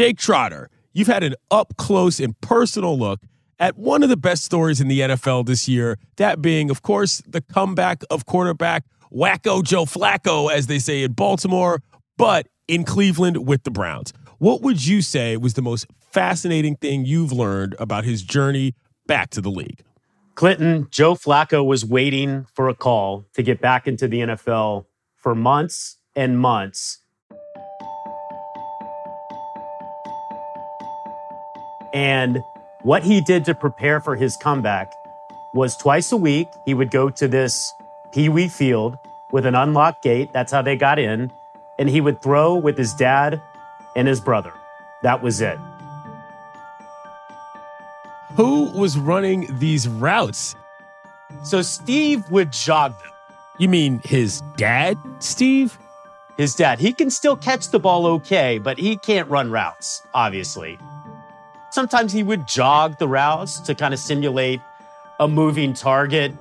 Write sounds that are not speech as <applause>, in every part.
Jake Trotter, you've had an up close and personal look at one of the best stories in the NFL this year, that being, of course, the comeback of quarterback Wacko Joe Flacco, as they say in Baltimore, but in Cleveland with the Browns. What would you say was the most fascinating thing you've learned about his journey back to the league? Clinton, Joe Flacco was waiting for a call to get back into the NFL for months and months. And what he did to prepare for his comeback was twice a week, he would go to this Pee Wee field with an unlocked gate. That's how they got in. And he would throw with his dad and his brother. That was it. Who was running these routes? So Steve would jog them. You mean his dad, Steve? His dad. He can still catch the ball okay, but he can't run routes, obviously. Sometimes he would jog the routes to kind of simulate a moving target.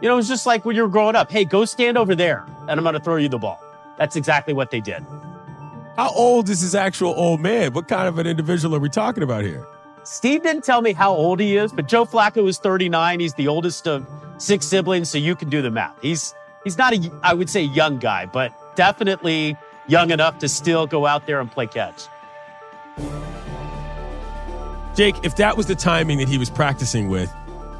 You know, it was just like when you were growing up hey, go stand over there and I'm going to throw you the ball. That's exactly what they did. How old is this actual old man? What kind of an individual are we talking about here? Steve didn't tell me how old he is, but Joe Flacco is 39. He's the oldest of six siblings, so you can do the math. He's he's not a I would say young guy, but definitely young enough to still go out there and play catch. Jake, if that was the timing that he was practicing with,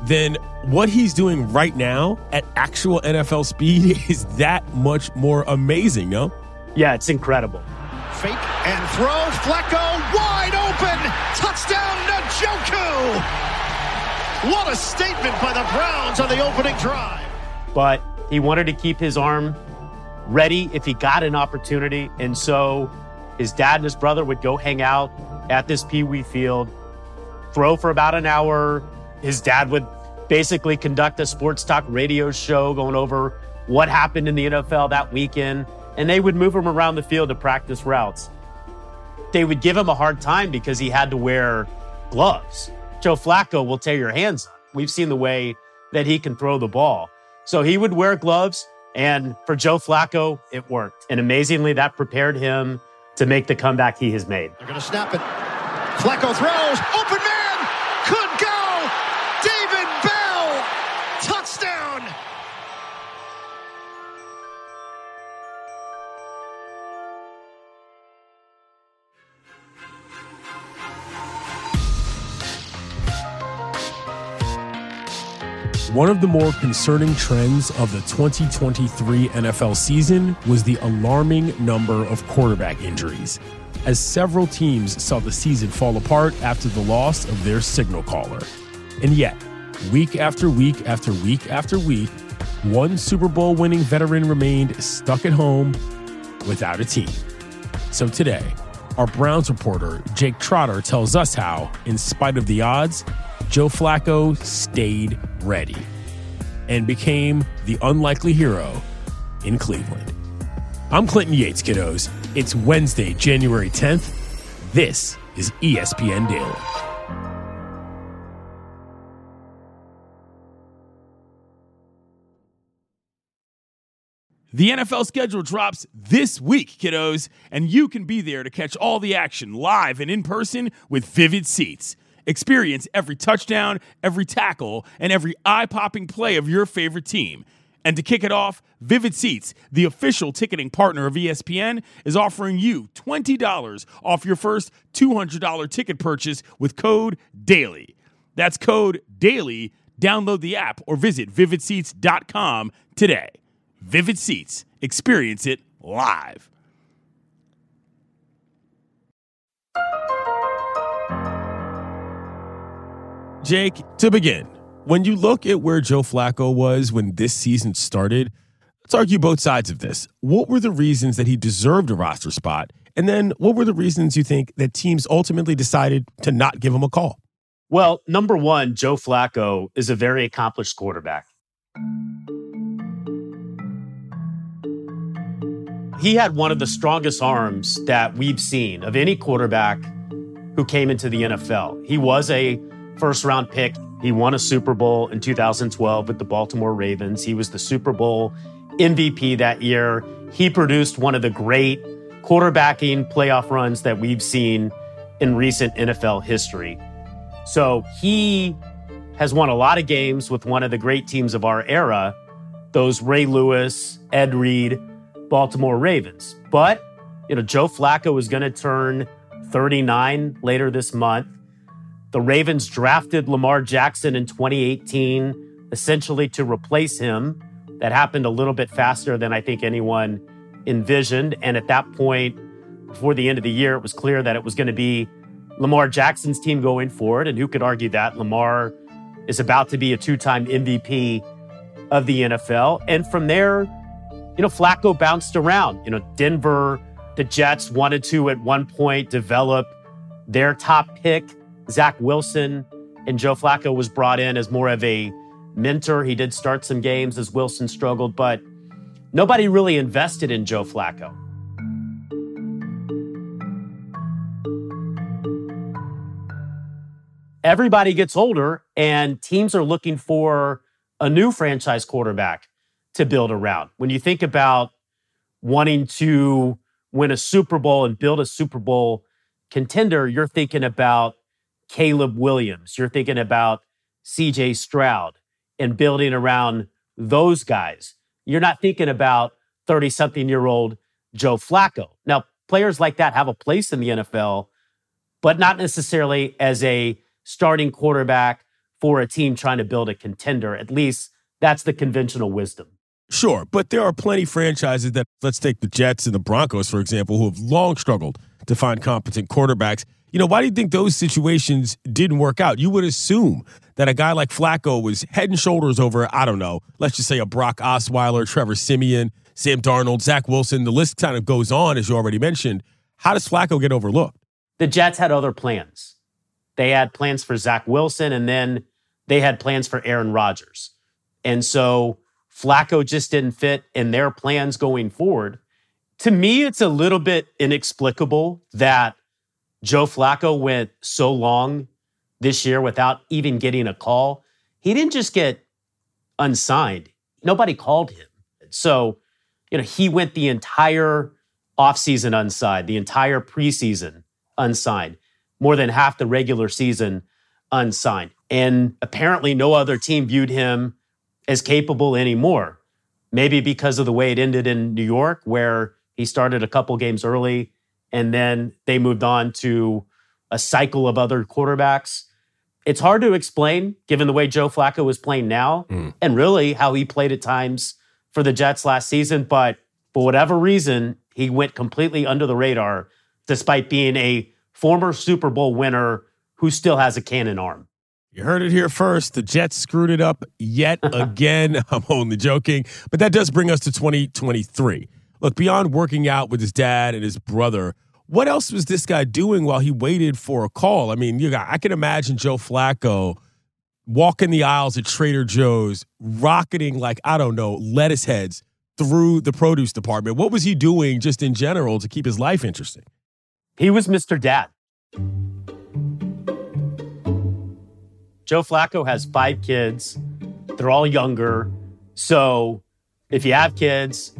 then what he's doing right now at actual NFL speed <laughs> is that much more amazing, no? Yeah, it's incredible. Fake and throw. Flacco wide open. Touchdown, Njoku. What a statement by the Browns on the opening drive. But he wanted to keep his arm ready if he got an opportunity. And so his dad and his brother would go hang out at this Pee Wee field throw for about an hour. His dad would basically conduct a sports talk radio show going over what happened in the NFL that weekend, and they would move him around the field to practice routes. They would give him a hard time because he had to wear gloves. Joe Flacco will tear your hands up. We've seen the way that he can throw the ball. So he would wear gloves, and for Joe Flacco, it worked. And amazingly, that prepared him to make the comeback he has made. They're going to snap it. Flacco throws. Open man. One of the more concerning trends of the 2023 NFL season was the alarming number of quarterback injuries, as several teams saw the season fall apart after the loss of their signal caller. And yet, week after week after week after week, one Super Bowl winning veteran remained stuck at home without a team. So today, our Browns reporter, Jake Trotter, tells us how, in spite of the odds, Joe Flacco stayed ready and became the unlikely hero in Cleveland. I'm Clinton Yates, kiddos. It's Wednesday, January 10th. This is ESPN Daily. The NFL schedule drops this week, kiddos, and you can be there to catch all the action live and in person with Vivid Seats. Experience every touchdown, every tackle, and every eye popping play of your favorite team. And to kick it off, Vivid Seats, the official ticketing partner of ESPN, is offering you $20 off your first $200 ticket purchase with code DAILY. That's code DAILY. Download the app or visit vividseats.com today. Vivid Seats, experience it live. Jake, to begin, when you look at where Joe Flacco was when this season started, let's argue both sides of this. What were the reasons that he deserved a roster spot? And then what were the reasons you think that teams ultimately decided to not give him a call? Well, number one, Joe Flacco is a very accomplished quarterback. He had one of the strongest arms that we've seen of any quarterback who came into the NFL. He was a first round pick. He won a Super Bowl in 2012 with the Baltimore Ravens. He was the Super Bowl MVP that year. He produced one of the great quarterbacking playoff runs that we've seen in recent NFL history. So he has won a lot of games with one of the great teams of our era, those Ray Lewis, Ed Reed, Baltimore Ravens. But, you know, Joe Flacco is going to turn 39 later this month. The Ravens drafted Lamar Jackson in 2018, essentially to replace him. That happened a little bit faster than I think anyone envisioned. And at that point, before the end of the year, it was clear that it was going to be Lamar Jackson's team going forward. And who could argue that? Lamar is about to be a two time MVP of the NFL. And from there, you know, Flacco bounced around. You know, Denver, the Jets wanted to at one point develop their top pick, Zach Wilson, and Joe Flacco was brought in as more of a mentor. He did start some games as Wilson struggled, but nobody really invested in Joe Flacco. everybody gets older and teams are looking for a new franchise quarterback to build around. When you think about wanting to win a Super Bowl and build a Super Bowl contender, you're thinking about Caleb Williams, you're thinking about CJ Stroud and building around those guys. You're not thinking about 30 something year old Joe Flacco. Now, players like that have a place in the NFL, but not necessarily as a starting quarterback for a team trying to build a contender. At least that's the conventional wisdom. Sure, but there are plenty franchises that, let's take the Jets and the Broncos, for example, who have long struggled to find competent quarterbacks. You know, why do you think those situations didn't work out? You would assume that a guy like Flacco was head and shoulders over, I don't know, let's just say a Brock Osweiler, Trevor Siemian, Sam Darnold, Zach Wilson. The list kind of goes on, as you already mentioned. How does Flacco get overlooked? The Jets had other plans. They had plans for Zach Wilson, and then they had plans for Aaron Rodgers. And so Flacco just didn't fit in their plans going forward. To me, it's a little bit inexplicable that Joe Flacco went so long this year without even getting a call. He didn't just get unsigned, nobody called him. So, you know, he went the entire offseason unsigned, the entire preseason unsigned more than half the regular season unsigned. And apparently, no other team viewed him as capable anymore. Maybe because of the way it ended in New York, where he started a couple games early and then they moved on to a cycle of other quarterbacks. It's hard to explain given the way Joe Flacco was playing now mm. and really how he played at times for the Jets last season. But for whatever reason, he went completely under the radar despite being a former Super Bowl winner who still has a cannon arm. You heard it here first. The Jets screwed it up yet <laughs> again. I'm only joking. But that does bring us to 2023. Look, beyond working out with his dad and his brother, what else was this guy doing while he waited for a call? I mean, you got, I can imagine Joe Flacco walking the aisles at Trader Joe's, rocketing like, I don't know, lettuce heads through the produce department. What was he doing just in general to keep his life interesting? He was Mr. Dad. Joe Flacco has five kids. They're all younger. So if you have kids,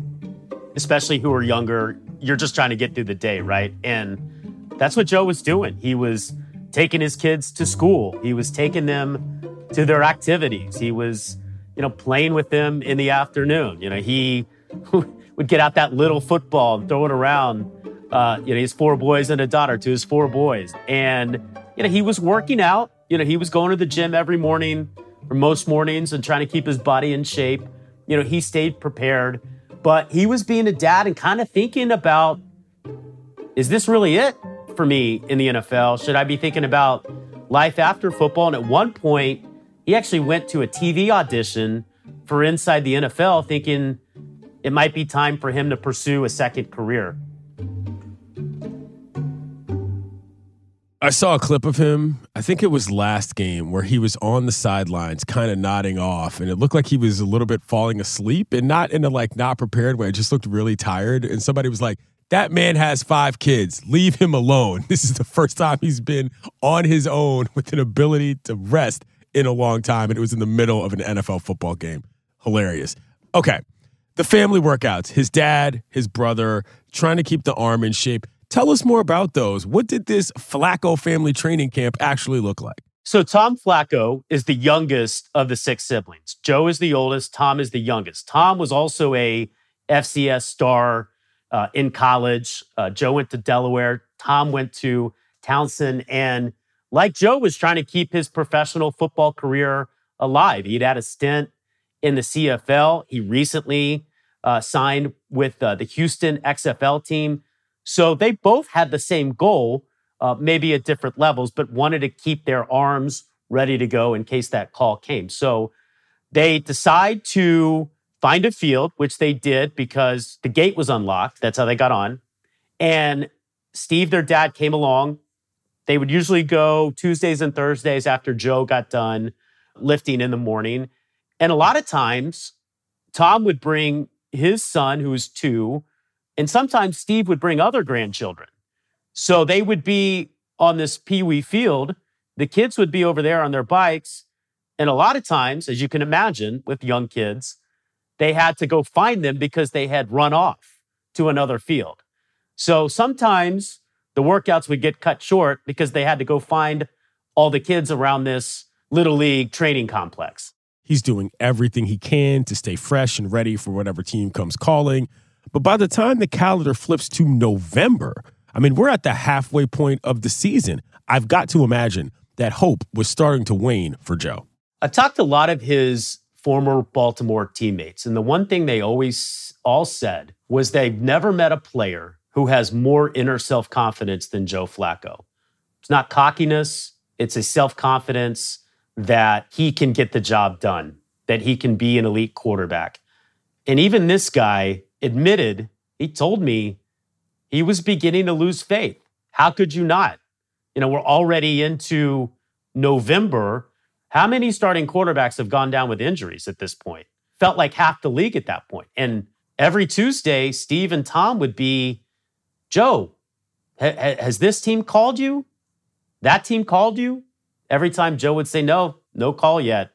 especially who are younger, you're just trying to get through the day, right? And that's what Joe was doing. He was taking his kids to school. He was taking them to their activities. He was, you know, playing with them in the afternoon. You know, he <laughs> would get out that little football and throw it around uh, you know, he's four boys and a daughter to his four boys. And, you know, he was working out. You know, he was going to the gym every morning or most mornings and trying to keep his body in shape. You know, he stayed prepared, but he was being a dad and kind of thinking about is this really it for me in the NFL? Should I be thinking about life after football? And at one point, he actually went to a TV audition for Inside the NFL thinking it might be time for him to pursue a second career. I saw a clip of him. I think it was last game where he was on the sidelines, kind of nodding off, and it looked like he was a little bit falling asleep, and not in a like not prepared way. It just looked really tired. And somebody was like, "That man has five kids. Leave him alone." <laughs> This is the first time he's been on his own <laughs> with an ability to rest in a long time, and it was in the middle of an NFL football game. Hilarious. Okay, The family workouts, his dad, his brother, trying to keep the arm in shape. Tell us more about those. What did this Flacco family training camp actually look like? So, Tom Flacco is the youngest of the six siblings. Joe is the oldest, Tom is the youngest. Tom was also a FCS star uh, in college. Uh, Joe went to Delaware, Tom went to Towson. And like Joe was trying to keep his professional football career alive, he'd had a stint in the CFL. He recently uh, signed with uh, the Houston XFL team. So they both had the same goal, uh, maybe at different levels, but wanted to keep their arms ready to go in case that call came. So they decide to find a field, which they did because the gate was unlocked. That's how they got on. And Steve, their dad, came along. They would usually go Tuesdays and Thursdays after Joe got done lifting in the morning. And a lot of times, Tom would bring his son, who was two, and sometimes Steve would bring other grandchildren. So they would be on this Pee Wee field. The kids would be over there on their bikes. And a lot of times, as you can imagine, with young kids, they had to go find them because they had run off to another field. So sometimes the workouts would get cut short because they had to go find all the kids around this little league training complex. He's doing everything he can to stay fresh and ready for whatever team comes calling. But by the time the calendar flips to November, I mean, we're at the halfway point of the season. I've got to imagine that hope was starting to wane for Joe. I've talked to a lot of his former Baltimore teammates, and the one thing they always all said was they've never met a player who has more inner self confidence than Joe Flacco. It's not cockiness, it's a self confidence that he can get the job done, that he can be an elite quarterback. And even this guy admitted, he told me he was beginning to lose faith. How could you not? You know, we're already into November. How many starting quarterbacks have gone down with injuries at this point? Felt like half the league at that point. And every Tuesday, Steve and Tom would be, Joe, ha- has this team called you? That team called you? Every time Joe would say, no, no call yet.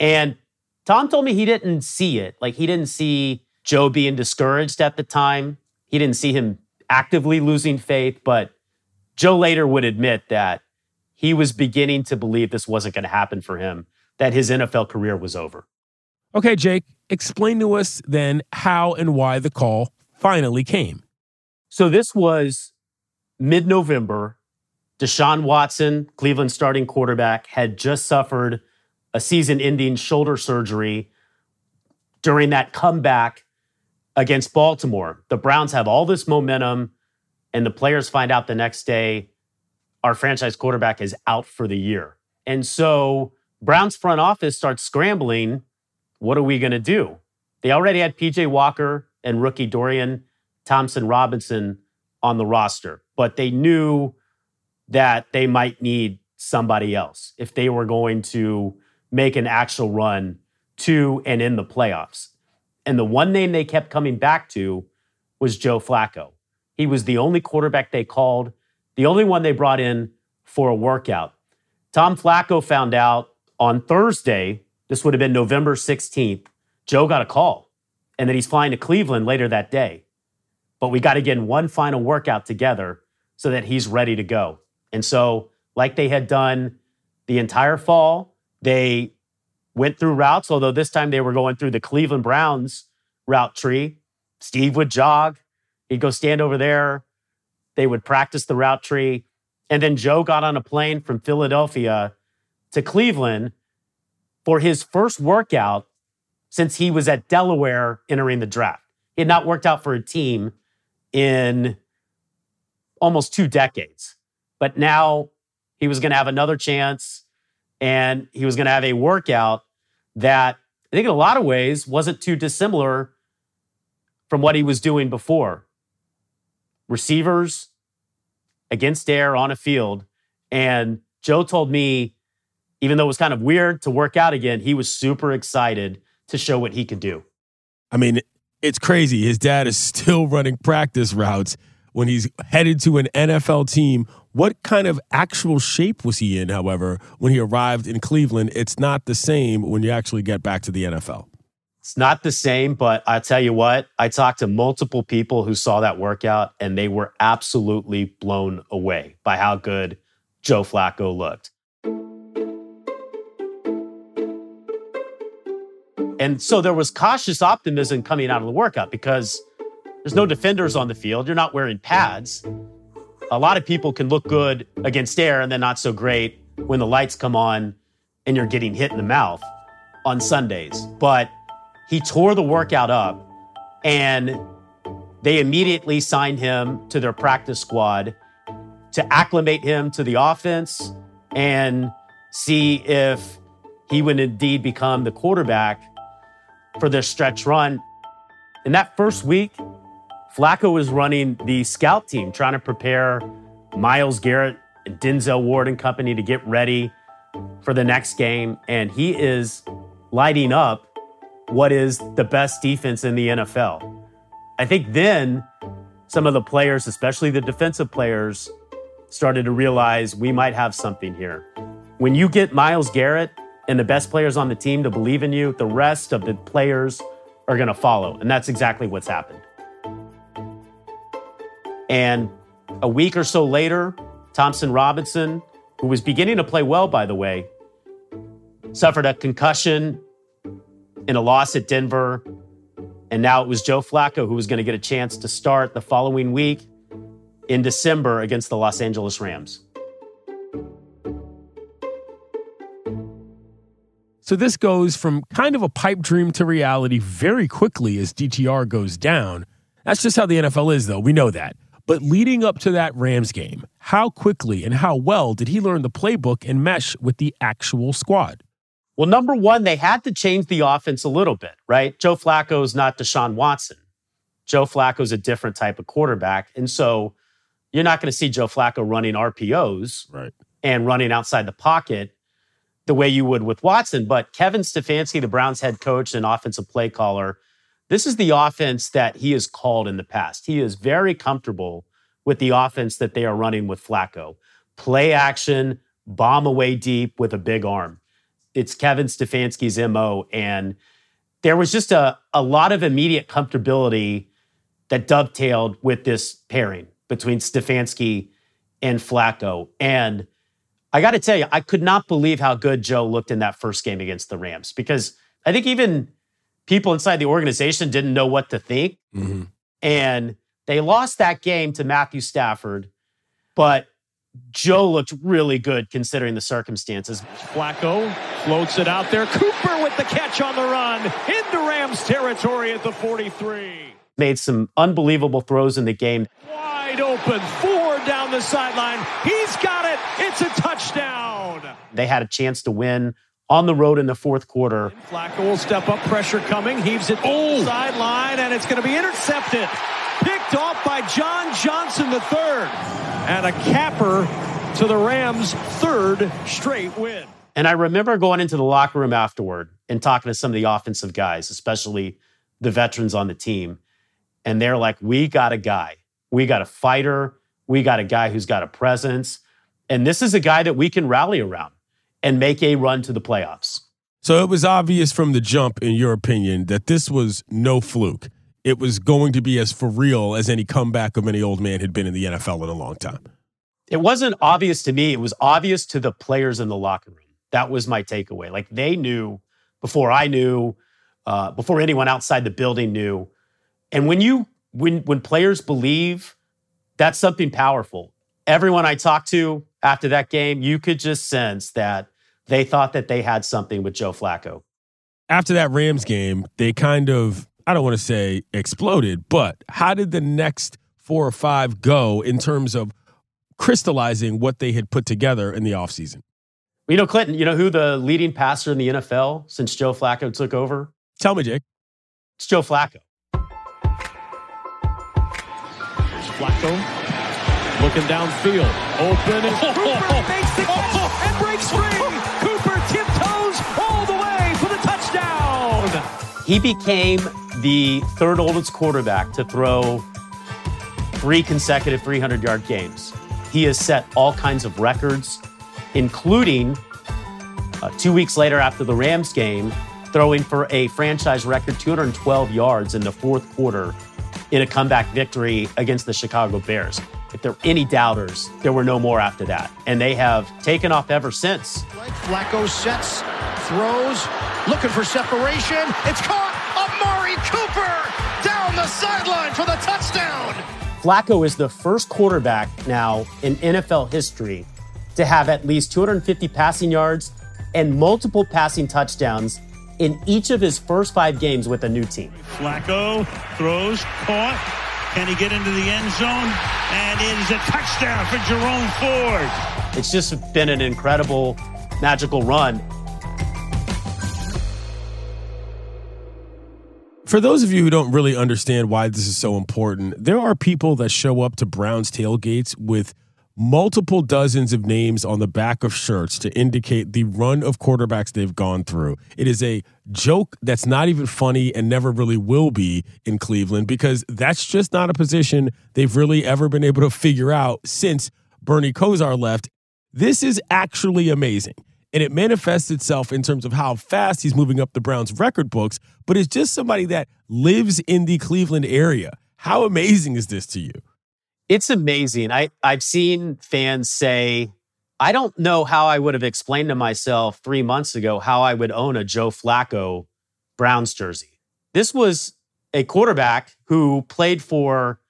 And Tom told me he didn't see it. Like he didn't see Joe being discouraged at the time. He didn't see him actively losing faith. But Joe later would admit that he was beginning to believe this wasn't going to happen for him, that his NFL career was over. Okay, Jake, explain to us then how and why the call finally came. So this was mid November Deshaun Watson, Cleveland starting quarterback, had just suffered a season ending shoulder surgery during that comeback against Baltimore. The Browns have all this momentum, and the players find out the next day our franchise quarterback is out for the year. And so Browns front office starts scrambling. What are we going to do? They already had PJ Walker and rookie Dorian Thompson Robinson on the roster, but they knew that they might need somebody else if they were going to make an actual run to and in the playoffs. And the one name they kept coming back to was Joe Flacco. He was the only quarterback they called, the only one they brought in for a workout. Tom Flacco found out on Thursday, this would have been November 16th, Joe got a call and that he's flying to Cleveland later that day. But we got to get one final workout together so that he's ready to go. And so, like they had done the entire fall, they went through routes, although this time they were going through the Cleveland Browns route tree. Steve would jog, he'd go stand over there. They would practice the route tree. And then Joe got on a plane from Philadelphia to Cleveland for his first workout since he was at Delaware entering the draft. He had not worked out for a team in almost two decades. But now he was going to have another chance and he was going to have a workout that I think in a lot of ways wasn't too dissimilar from what he was doing before. Receivers against air on a field. And Joe told me, even though it was kind of weird to work out again, he was super excited to show what he could do. I mean, it's crazy. His dad is still running practice routes when he's headed to an NFL team. What kind of actual shape was he in, however, when he arrived in Cleveland? It's not the same when you actually get back to the NFL. It's not the same, but I tell you what, I talked to multiple people who saw that workout and they were absolutely blown away by how good Joe Flacco looked. And so there was cautious optimism coming out of the workout because there's no defenders on the field. You're not wearing pads. A lot of people can look good against air and then not so great when the lights come on and you're getting hit in the mouth on Sundays. But he tore the workout up and they immediately signed him to their practice squad to acclimate him to the offense and see if he would indeed become the quarterback for their stretch run. In that first week, Flacco was running the scout team, trying to prepare Myles Garrett and Denzel Ward and company to get ready for the next game. And he is lighting up what is the best defense in the NFL. I think then some of the players, especially the defensive players, started to realize we might have something here. When you get Myles Garrett and the best players on the team to believe in you, the rest of the players are going to follow. And that's exactly what's happened. And a week or so later, Thompson Robinson, who was beginning to play well, by the way, suffered a concussion in a loss at Denver. And now it was Joe Flacco who was going to get a chance to start the following week in December against the Los Angeles Rams. So this goes from kind of a pipe dream to reality very quickly as DTR goes down. That's just how the NFL is, though. We know that. But leading up to that Rams game, how quickly and how well did he learn the playbook and mesh with the actual squad? Well, number one, they had to change the offense a little bit, right? Joe Flacco is not Deshaun Watson. Joe Flacco is a different type of quarterback. And so you're not going to see Joe Flacco running RPOs right. and running outside the pocket the way you would with Watson. But Kevin Stefanski, the Browns head coach and offensive play caller, this is the offense that he has called in the past. He is very comfortable with the offense that they are running with Flacco. Play action, bomb away deep with a big arm. It's Kevin Stefanski's MO. And there was just a, a lot of immediate comfortability that dovetailed with this pairing between Stefanski and Flacco. And I got to tell you, I could not believe how good Joe looked in that first game against the Rams because I think even people inside the organization didn't know what to think. Mm-hmm. And they lost that game to Matthew Stafford, but Joe looked really good considering the circumstances. Flacco floats it out there. Cooper with the catch on the run into Rams territory at the 43. Made some unbelievable throws in the game. Wide open, four down the sideline. He's got it. It's a touchdown. They had a chance to win on the road in the fourth quarter. Flacco will step up, pressure coming, heaves it oh. sideline, and it's going to be intercepted. Picked off by John Johnson III. And a capper to the Rams' third straight win. And I remember going into the locker room afterward and talking to some of the offensive guys, especially the veterans on the team. And they're like, we got a guy. We got a fighter. We got a guy who's got a presence. And this is a guy that we can rally around and make a run to the playoffs. So it was obvious from the jump, in your opinion, that this was no fluke. It was going to be as for real as any comeback of any old man had been in the NFL in a long time. It wasn't obvious to me. It was obvious to the players in the locker room. That was my takeaway. Like they knew before I knew, uh, before anyone outside the building knew. And when you when when players believe, that's something powerful. Everyone I talked to after that game, you could just sense that they thought that they had something with Joe Flacco. After that Rams game, they kind of, I don't want to say exploded, but how did the next four or five go in terms of crystallizing what they had put together in the offseason? You know, Clinton, you know who the leading passer in the NFL since Joe Flacco took over? Tell me, Jake. It's Joe Flacco. Flacco looking downfield. Open and oh, Cooper <laughs> makes the catch and breaks free. He became the third oldest quarterback to throw three consecutive 300 yard games. He has set all kinds of records, including uh, two weeks later after the Rams game, throwing for a franchise record 212 yards in the fourth quarter in a comeback victory against the Chicago Bears. If there were any doubters, there were no more after that. And they have taken off ever since. Flacco sets, throws, looking for separation. It's caught. Amari Cooper down the sideline for the touchdown. Flacco is the first quarterback now in NFL history to have at least 250 passing yards and multiple passing touchdowns in each of his first five games with a new team. Flacco throws, caught. Can he get into the end zone? And it is a touchdown for Jerome Ford. It's just been an incredible, magical run. For those of you who don't really understand why this is so important, there are people that show up to Browns tailgates with multiple dozens of names on the back of shirts to indicate the run of quarterbacks they've gone through. It is a joke that's not even funny and never really will be in Cleveland because that's just not a position they've really ever been able to figure out since Bernie Kosar left. This is actually amazing. And it manifests itself in terms of how fast he's moving up the Browns record books, but it's just somebody that lives in the Cleveland area. How amazing is this to you? It's amazing. I, I've seen fans say, I don't know how I would have explained to myself three months ago how I would own a Joe Flacco Browns jersey. This was a quarterback who played for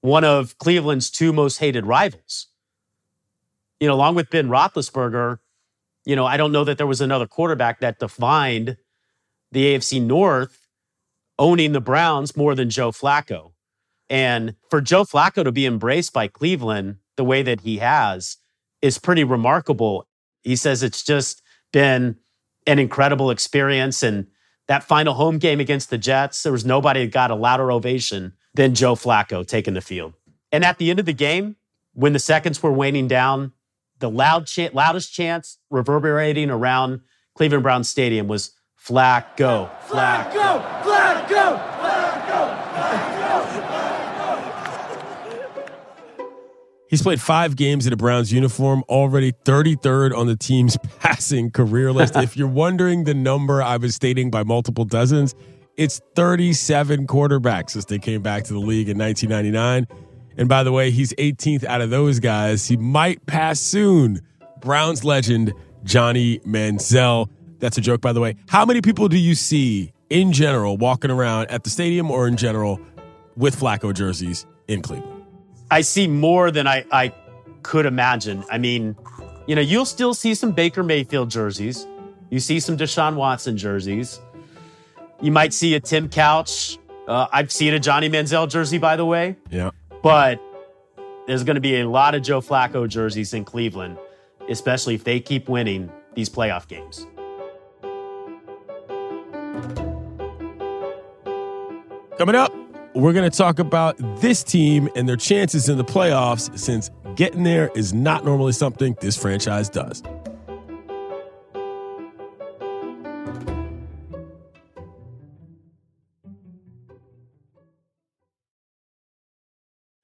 one of Cleveland's two most hated rivals. You know, along with Ben Roethlisberger, you know, I don't know that there was another quarterback that defined the AFC North owning the Browns more than Joe Flacco. And for Joe Flacco to be embraced by Cleveland the way that he has is pretty remarkable. He says it's just been an incredible experience. And that final home game against the Jets, there was nobody that got a louder ovation than Joe Flacco taking the field. And at the end of the game, when the seconds were waning down, the loud chant, loudest chants reverberating around Cleveland Brown Stadium was Flacco, Flacco, Flacco, Flacco. He's played five games in a Browns uniform, already 33rd on the team's <laughs> passing career list. if you're wondering the number I was stating by multiple dozens, it's 37 quarterbacks since they came back to the league in 1999. And by the way, he's 18th out of those guys. He might pass soon. Browns legend Johnny Manziel. That's a joke, by the way. How many people do you see in general walking around at the stadium or in general with Flacco jerseys in Cleveland? I see more than I, I could imagine. I mean, you know, you'll still see some Baker Mayfield jerseys. You see some Deshaun Watson jerseys. You might see a Tim Couch. Uh, I've seen a Johnny Manziel jersey, by the way. Yeah. But there's going to be a lot of Joe Flacco jerseys in Cleveland, especially if they keep winning these playoff games. Coming up, we're going to talk about this team and their chances in the playoffs since getting there is not normally something this franchise does.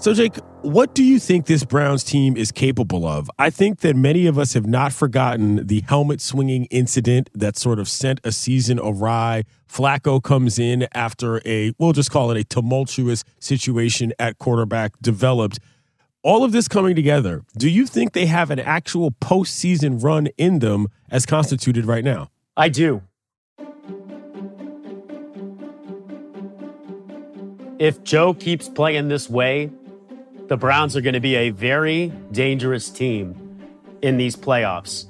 So, Jake, what do you think this Browns team is capable of? I think that many of us have not forgotten the helmet swinging incident that sort of sent a season awry. Flacco comes in after a, we'll just call it a tumultuous situation at quarterback developed. All of this coming together, do you think they have an actual postseason run in them as constituted right now? I do. If Joe keeps playing this way, the Browns are going to be a very dangerous team in these playoffs.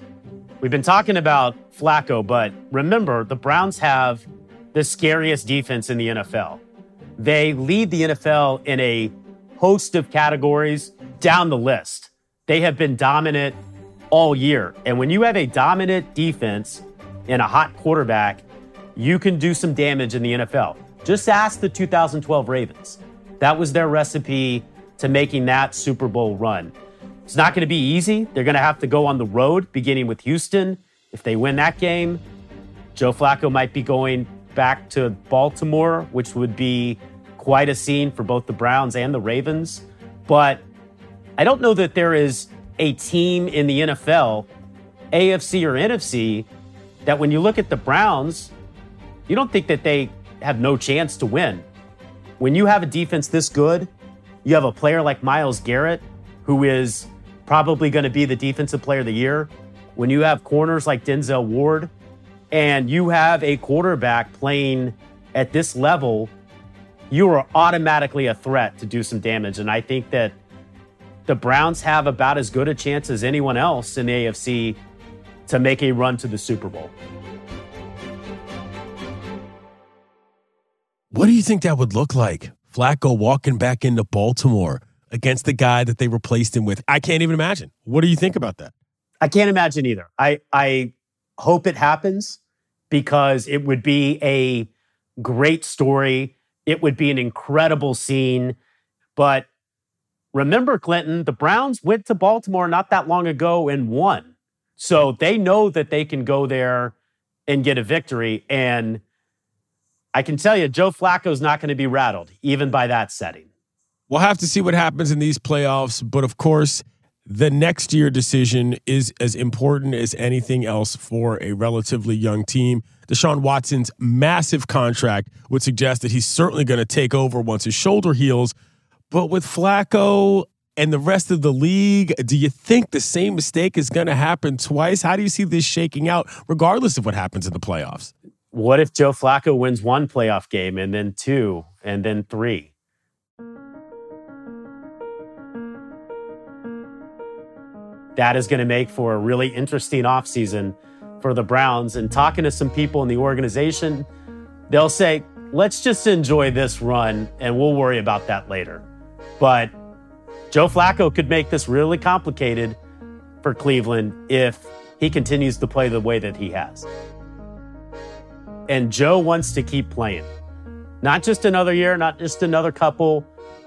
We've been talking about Flacco, but remember, the Browns have the scariest defense in the NFL. They lead the NFL in a host of categories down the list. They have been dominant all year. And when you have a dominant defense and a hot quarterback, you can do some damage in the NFL. Just ask the 2012 Ravens. That was their recipe to making that Super Bowl run. It's not going to be easy. They're going to have to go on the road, beginning with Houston. If they win that game, Joe Flacco might be going back to Baltimore, which would be quite a scene for both the Browns and the Ravens. But I don't know that there is a team in the NFL, AFC or NFC, that when you look at the Browns, you don't think that they have no chance to win. When you have a defense this good, you have a player like Myles Garrett, who is probably going to be the defensive player of the year. When you have corners like Denzel Ward, and you have a quarterback playing at this level, you are automatically a threat to do some damage. And I think that the Browns have about as good a chance as anyone else in the AFC to make a run to the Super Bowl. What do you think that would look like? Flacco walking back into Baltimore against the guy that they replaced him with. I can't even imagine. What do you think about that? I can't imagine either. I I hope it happens because it would be a great story. It would be an incredible scene. But remember, Clinton, the Browns went to Baltimore not that long ago and won. So they know that they can go there and get a victory. And I can tell you, Joe Flacco's not going to be rattled, even by that setting. We'll have to see what happens in these playoffs. But of course, the next year decision is as important as anything else for a relatively young team. Deshaun Watson's massive contract would suggest that he's certainly going to take over once his shoulder heals. But with Flacco and the rest of the league, do you think the same mistake is going to happen twice? How do you see this shaking out, regardless of what happens in the playoffs? What if Joe Flacco wins one playoff game and then two and then three? That is going to make for a really interesting offseason for the Browns. And talking to some people in the organization, they'll say, let's just enjoy this run and we'll worry about that later. But Joe Flacco could make this really complicated for Cleveland if he continues to play the way that he has. And Joe wants to keep playing. Not just another year, not just another couple.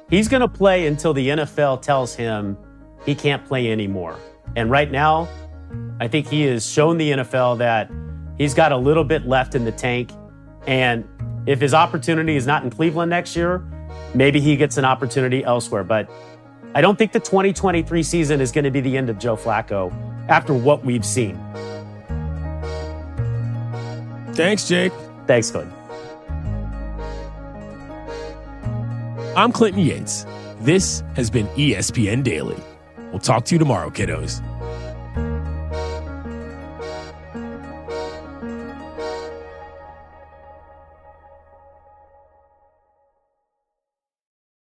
He's going to play until the NFL tells him he can't play anymore. And right now, I think he has shown the NFL that he's got a little bit left in the tank. And if his opportunity is not in Cleveland next year, maybe he gets an opportunity elsewhere. But I don't think the 2023 season is going to be the end of Joe Flacco after what we've seen. Thanks, Jake. Thanks, Clinton. I'm Clinton Yates. This has been ESPN Daily. We'll talk to you tomorrow, kiddos.